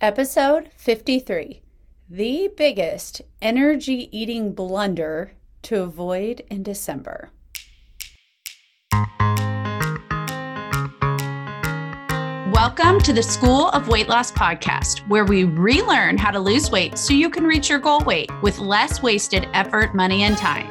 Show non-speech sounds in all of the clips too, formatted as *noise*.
Episode 53 The biggest energy eating blunder to avoid in December. Welcome to the School of Weight Loss podcast, where we relearn how to lose weight so you can reach your goal weight with less wasted effort, money, and time.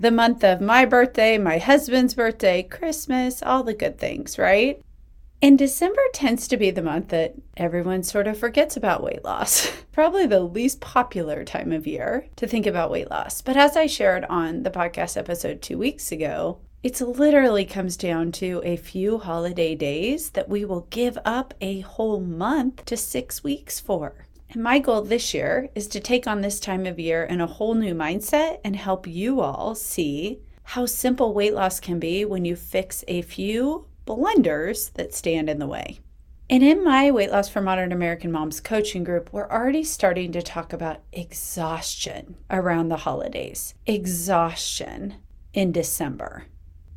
the month of my birthday, my husband's birthday, Christmas, all the good things, right? And December tends to be the month that everyone sort of forgets about weight loss. *laughs* Probably the least popular time of year to think about weight loss. But as I shared on the podcast episode two weeks ago, it literally comes down to a few holiday days that we will give up a whole month to six weeks for. And my goal this year is to take on this time of year in a whole new mindset and help you all see how simple weight loss can be when you fix a few blunders that stand in the way. And in my Weight Loss for Modern American Moms coaching group, we're already starting to talk about exhaustion around the holidays, exhaustion in December,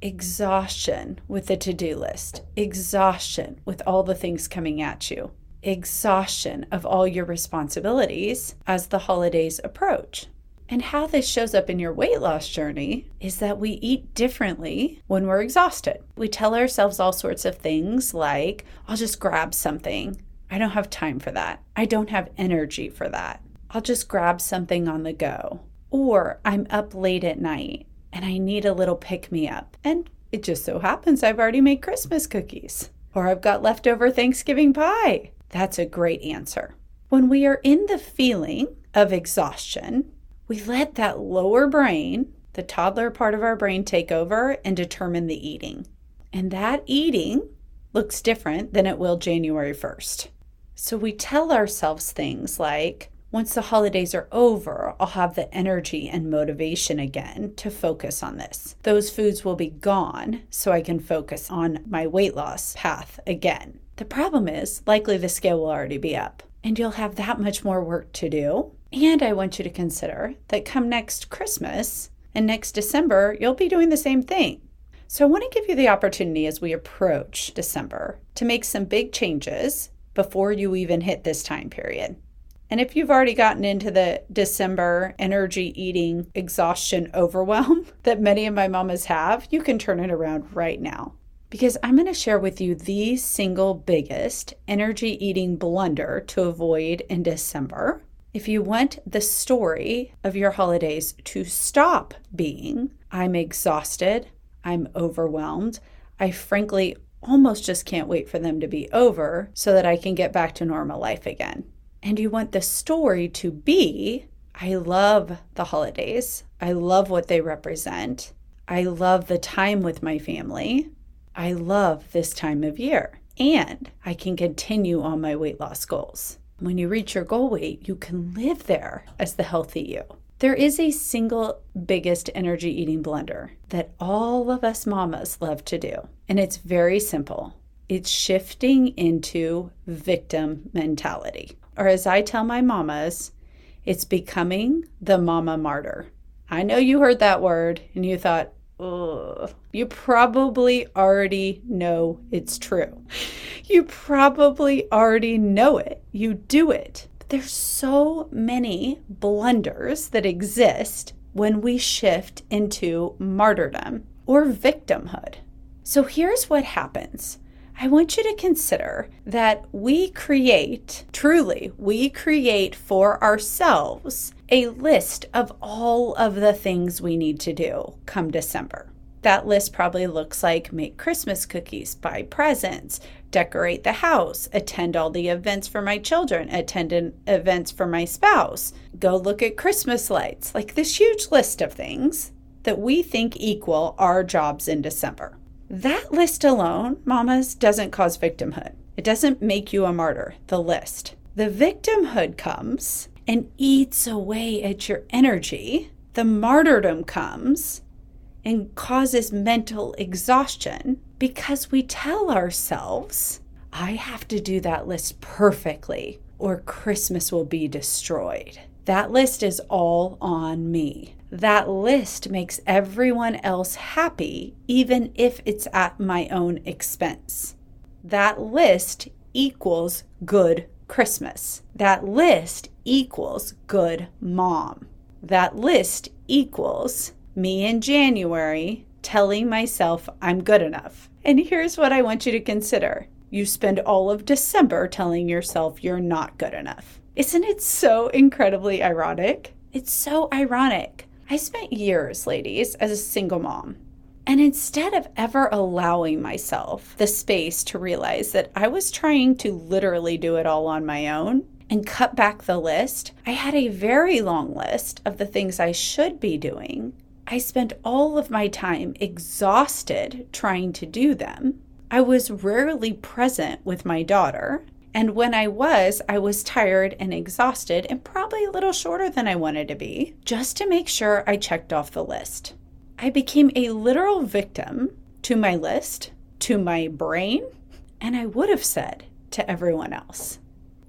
exhaustion with the to do list, exhaustion with all the things coming at you exhaustion of all your responsibilities as the holidays approach. And how this shows up in your weight loss journey is that we eat differently when we're exhausted. We tell ourselves all sorts of things like, I'll just grab something. I don't have time for that. I don't have energy for that. I'll just grab something on the go. Or I'm up late at night and I need a little pick me up. And it just so happens I've already made Christmas cookies. Or I've got leftover Thanksgiving pie. That's a great answer. When we are in the feeling of exhaustion, we let that lower brain, the toddler part of our brain, take over and determine the eating. And that eating looks different than it will January 1st. So we tell ourselves things like, once the holidays are over, I'll have the energy and motivation again to focus on this. Those foods will be gone so I can focus on my weight loss path again. The problem is, likely the scale will already be up, and you'll have that much more work to do. And I want you to consider that come next Christmas and next December, you'll be doing the same thing. So I want to give you the opportunity as we approach December to make some big changes before you even hit this time period. And if you've already gotten into the December energy eating exhaustion *laughs* overwhelm that many of my mamas have, you can turn it around right now because I'm going to share with you the single biggest energy eating blunder to avoid in December. If you want the story of your holidays to stop being, I'm exhausted, I'm overwhelmed, I frankly almost just can't wait for them to be over so that I can get back to normal life again. And you want the story to be I love the holidays, I love what they represent, I love the time with my family. I love this time of year and I can continue on my weight loss goals. When you reach your goal weight, you can live there as the healthy you. There is a single biggest energy eating blender that all of us mamas love to do, and it's very simple. It's shifting into victim mentality. Or as I tell my mamas, it's becoming the mama martyr. I know you heard that word and you thought, You probably already know it's true. You probably already know it. You do it. But there's so many blunders that exist when we shift into martyrdom or victimhood. So here's what happens. I want you to consider that we create, truly, we create for ourselves a list of all of the things we need to do come December. That list probably looks like make Christmas cookies, buy presents, decorate the house, attend all the events for my children, attend events for my spouse, go look at Christmas lights. Like this huge list of things that we think equal our jobs in December. That list alone, mamas, doesn't cause victimhood. It doesn't make you a martyr, the list. the victimhood comes and eats away at your energy. The martyrdom comes and causes mental exhaustion because we tell ourselves, I have to do that list perfectly or Christmas will be destroyed. That list is all on me. That list makes everyone else happy, even if it's at my own expense. That list equals good Christmas. That list equals good mom. That list equals me in January telling myself I'm good enough. And here's what I want you to consider you spend all of December telling yourself you're not good enough. Isn't it so incredibly ironic? It's so ironic. I spent years, ladies, as a single mom. And instead of ever allowing myself the space to realize that I was trying to literally do it all on my own and cut back the list, I had a very long list of the things I should be doing. I spent all of my time exhausted trying to do them. I was rarely present with my daughter. And when I was, I was tired and exhausted and probably a little shorter than I wanted to be, just to make sure I checked off the list. I became a literal victim to my list, to my brain, and I would have said to everyone else,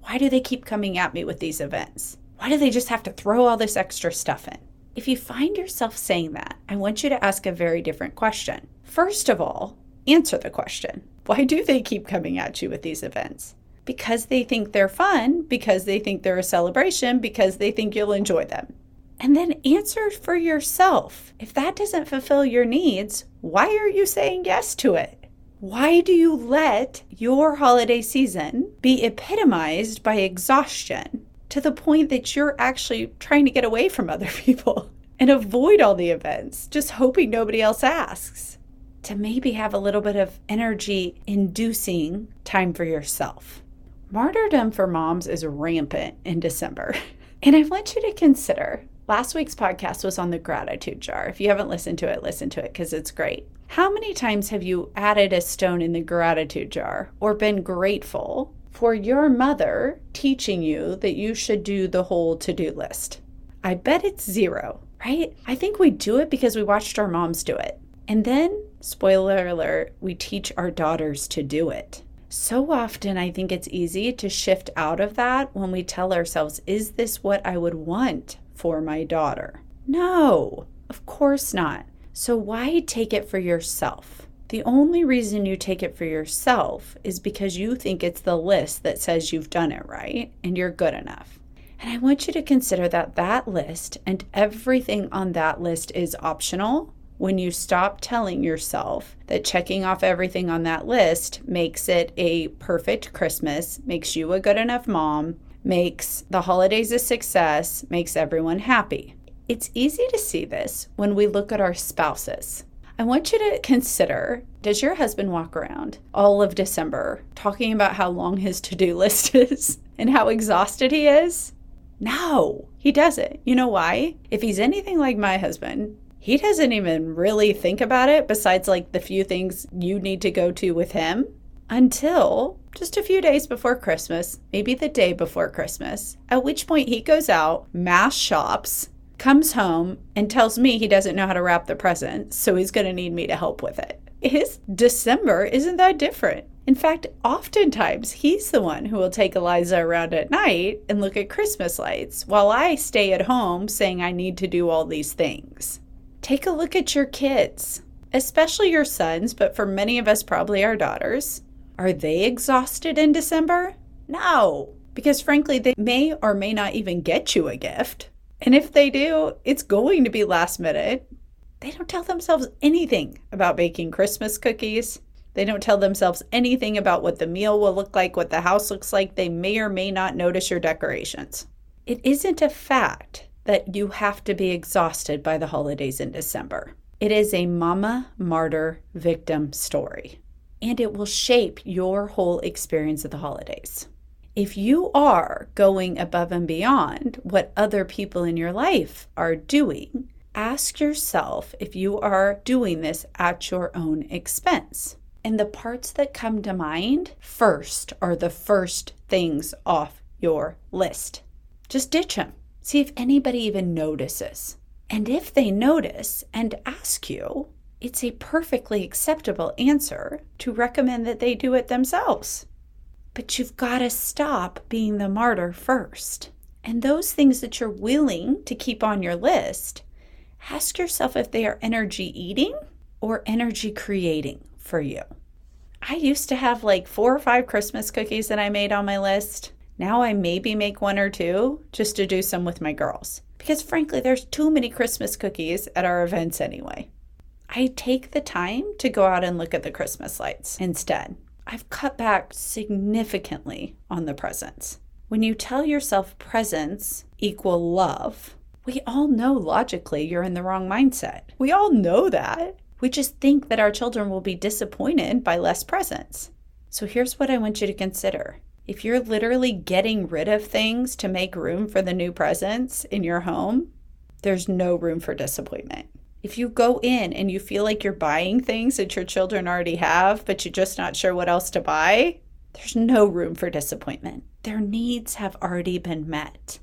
Why do they keep coming at me with these events? Why do they just have to throw all this extra stuff in? If you find yourself saying that, I want you to ask a very different question. First of all, answer the question Why do they keep coming at you with these events? because they think they're fun, because they think they're a celebration, because they think you'll enjoy them. And then answer for yourself. If that doesn't fulfill your needs, why are you saying yes to it? Why do you let your holiday season be epitomized by exhaustion to the point that you're actually trying to get away from other *laughs* people and avoid all the events, just hoping nobody else asks? To maybe have a little bit of energy inducing time for yourself. Martyrdom for moms is rampant in December. *laughs* And I want you to consider last week's podcast was on the gratitude jar. If you haven't listened to it, listen to it because it's great. How many times have you added a stone in the gratitude jar or been grateful for your mother teaching you that you should do the whole to do list? I bet it's zero, right? I think we do it because we watched our moms do it. And then, spoiler alert, we teach our daughters to do it. So often, I think it's easy to shift out of that when we tell ourselves, Is this what I would want for my daughter? No, of course not. So, why take it for yourself? The only reason you take it for yourself is because you think it's the list that says you've done it right and you're good enough. And I want you to consider that that list and everything on that list is optional when you stop telling yourself that checking off everything on that list makes it a perfect Christmas, makes you a good enough mom, makes the holidays a success, makes everyone happy. It's easy to see this when we look at our spouses. I want you to consider does your husband walk around all of December talking about how long his to do *laughs* list is and how exhausted he is? No, he doesn't. You know why? If he's anything like my husband, he doesn't even really think about it besides like the few things you need to go to with him until just a few days before Christmas, maybe the day before Christmas, at which point he goes out, mass shops, comes home, and tells me he doesn't know how to wrap the present, so he's going to need me to help with it. His December isn't that different. In fact, oftentimes he's the one who will take Eliza around at night and look at Christmas lights while I stay at home saying I need to do all these things. Take a look at your kids, especially your sons, but for many of us, probably our daughters. Are they exhausted in December? No, because frankly, they may or may not even get you a gift. And if they do, it's going to be last minute. They don't tell themselves anything about baking Christmas cookies. They don't tell themselves anything about what the meal will look like, what the house looks like. They may or may not notice your decorations. It isn't a fact that you have to be exhausted by the holidays in December. It is a mama martyr victim story, and it will shape your whole experience of the holidays. If you are going above and beyond what other people in your life are doing, ask yourself if you are doing this at your own expense. And the parts that come to mind first are the first things off your list. Just ditch them. See if anybody even notices. And if they notice and ask you, it's a perfectly acceptable answer to recommend that they do it themselves. But you've got to stop being the martyr first. And those things that you're willing to keep on your list, ask yourself if they are energy eating or energy creating for you. I used to have like four or five Christmas cookies that I made on my list. Now I maybe make one or two just to do some with my girls. Because frankly, there's too many Christmas cookies at our events anyway. I take the time to go out and look at the Christmas lights instead. I've cut back significantly on the presents. When you tell yourself presents equal love, we all know logically you're in the wrong mindset. We all know that. We just think that our children will be disappointed by less presents. So here's what I want you to consider. If you're literally getting rid of things to make room for the new presents in your home, there's no room for disappointment. If you go in and you feel like you're buying things that your children already have, but you're just not sure what else to buy, there's no room for disappointment. Their needs have already been met.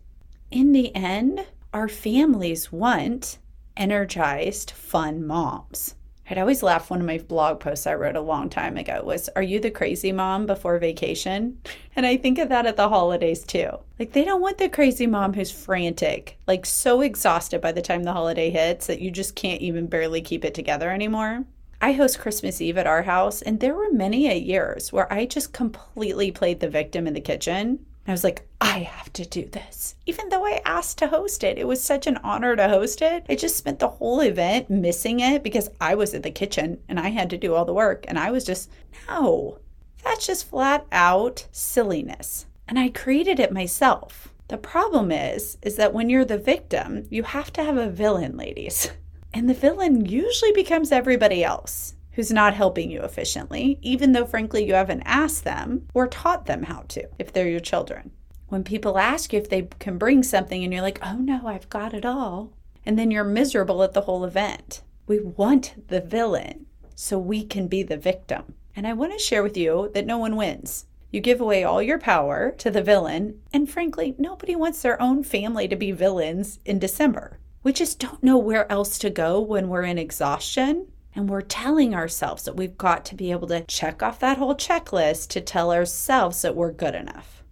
In the end, our families want energized, fun moms. I'd always laugh. One of my blog posts I wrote a long time ago was, Are you the crazy mom before vacation? *laughs* And I think of that at the holidays too. Like, they don't want the crazy mom who's frantic, like so exhausted by the time the holiday hits that you just can't even barely keep it together anymore. I host Christmas Eve at our house, and there were many a years where I just completely played the victim in the kitchen I was like, I have to do this. Even though I asked to host it, it was such an honor to host it. I just spent the whole event missing it because I was in the kitchen and I had to do all the work. And I was just, no, that's just flat out silliness. And I created it myself. The problem is, is that when you're the victim, you have to have a villain, ladies. And the villain usually becomes everybody else who's not helping you efficiently, even though, frankly, you haven't asked them or taught them how to, if they're your children. When people ask you if they can bring something and you're like, oh no, I've got it all, and then you're miserable at the whole event. We want the villain so we can be the victim. And I want to share with you that no one wins. You give away all your power to the villain, and frankly, nobody wants their own family to be villains in December. We just don't know where else to go when we're in exhaustion and we're telling ourselves that we've got to be able to check off that whole checklist to tell ourselves that we're good enough.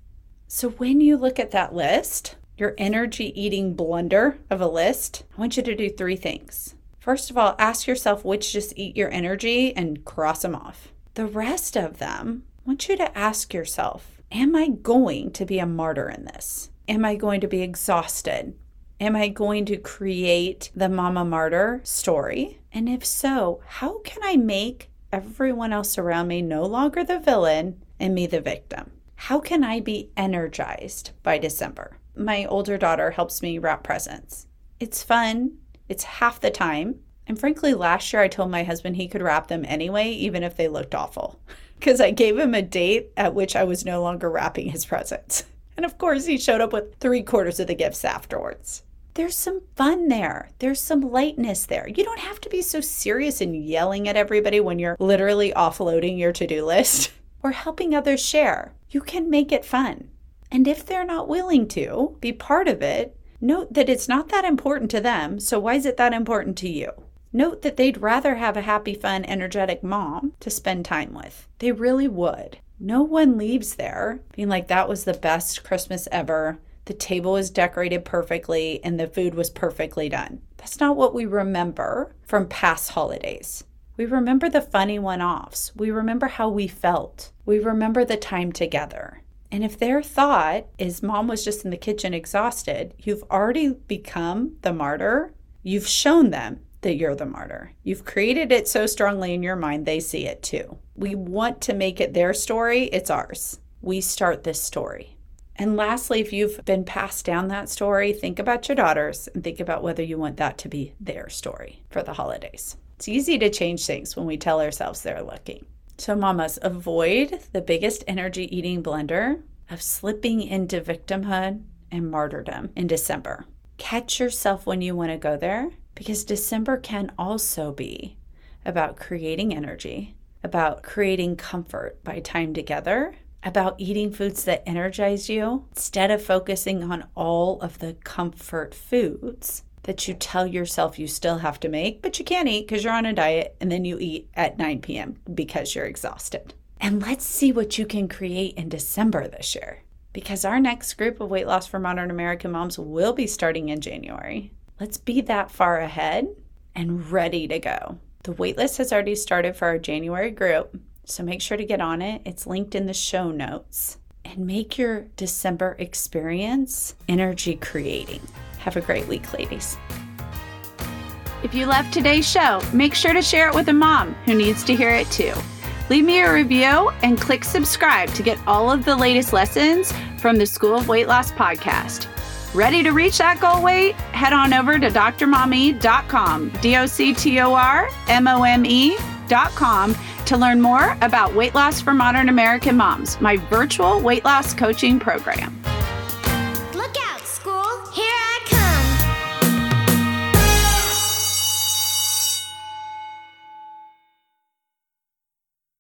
So when you look at that list, your energy eating blunder of a list, I want you to do three things. First of all, ask yourself which just eat your energy and cross them off. The rest of them, I want you to ask yourself Am I going to be a martyr in this? Am I going to be exhausted? Am I going to create the mama martyr story? And if so, how can I make everyone else around me no longer the villain and me the victim? How can I be energized by December? My older daughter helps me wrap presents. It's fun, it's half the time. And frankly, last year I told my husband he could wrap them anyway, even if they looked awful, *laughs* because I gave him a date at which I was no longer wrapping his presents. *laughs* And of course, he showed up with three quarters of the gifts afterwards there's some fun there. There's some lightness there. You don't have to be so serious and yelling at everybody when you're literally offloading your to do list *laughs* or helping others share. You can make it fun. And if they're not willing to be part of it, note that it's not that important to them. So, why is it that important to you? Note that they'd rather have a happy, fun, energetic mom to spend time with. They really would. No one leaves there being like, that was the best Christmas ever. The table was decorated perfectly and the food was perfectly done. That's not what we remember from past holidays. We remember the funny one offs. We remember how we felt. We remember the time together. And if their thought is mom was just in the kitchen exhausted, you've already become the martyr. You've shown them that you're the martyr. You've created it so strongly in your mind, they see it too. We want to make it their story, it's ours. We start this story. And lastly, if you've been passed down that story, think about your daughters and think about whether you want that to be their story for the holidays. It's easy to change things when we tell ourselves they're lucky. So, mamas, avoid the biggest energy eating blender of slipping into victimhood and martyrdom in December. Catch yourself when you want to go there because December can also be about creating energy, about creating comfort by time together, about eating foods that energize you instead of focusing on all of the comfort foods that you tell yourself you still have to make, but you can't eat because you're on a diet and then you eat at 9 p.m. because you're exhausted. And let's see what you can create in December this year because our next group of Weight Loss for Modern American Moms will be starting in January. Let's be that far ahead and ready to go. The waitlist has already started for our January group, so make sure to get on it. It's linked in the show notes. And make your December experience energy creating. Have a great week, ladies. If you loved today's show, make sure to share it with a mom who needs to hear it too. Leave me a review and click subscribe to get all of the latest lessons from the School of Weight Loss podcast. Ready to reach that goal weight? Head on over to drmome.com, D O C T O R M O M E.com to learn more about weight loss for modern American moms, my virtual weight loss coaching program.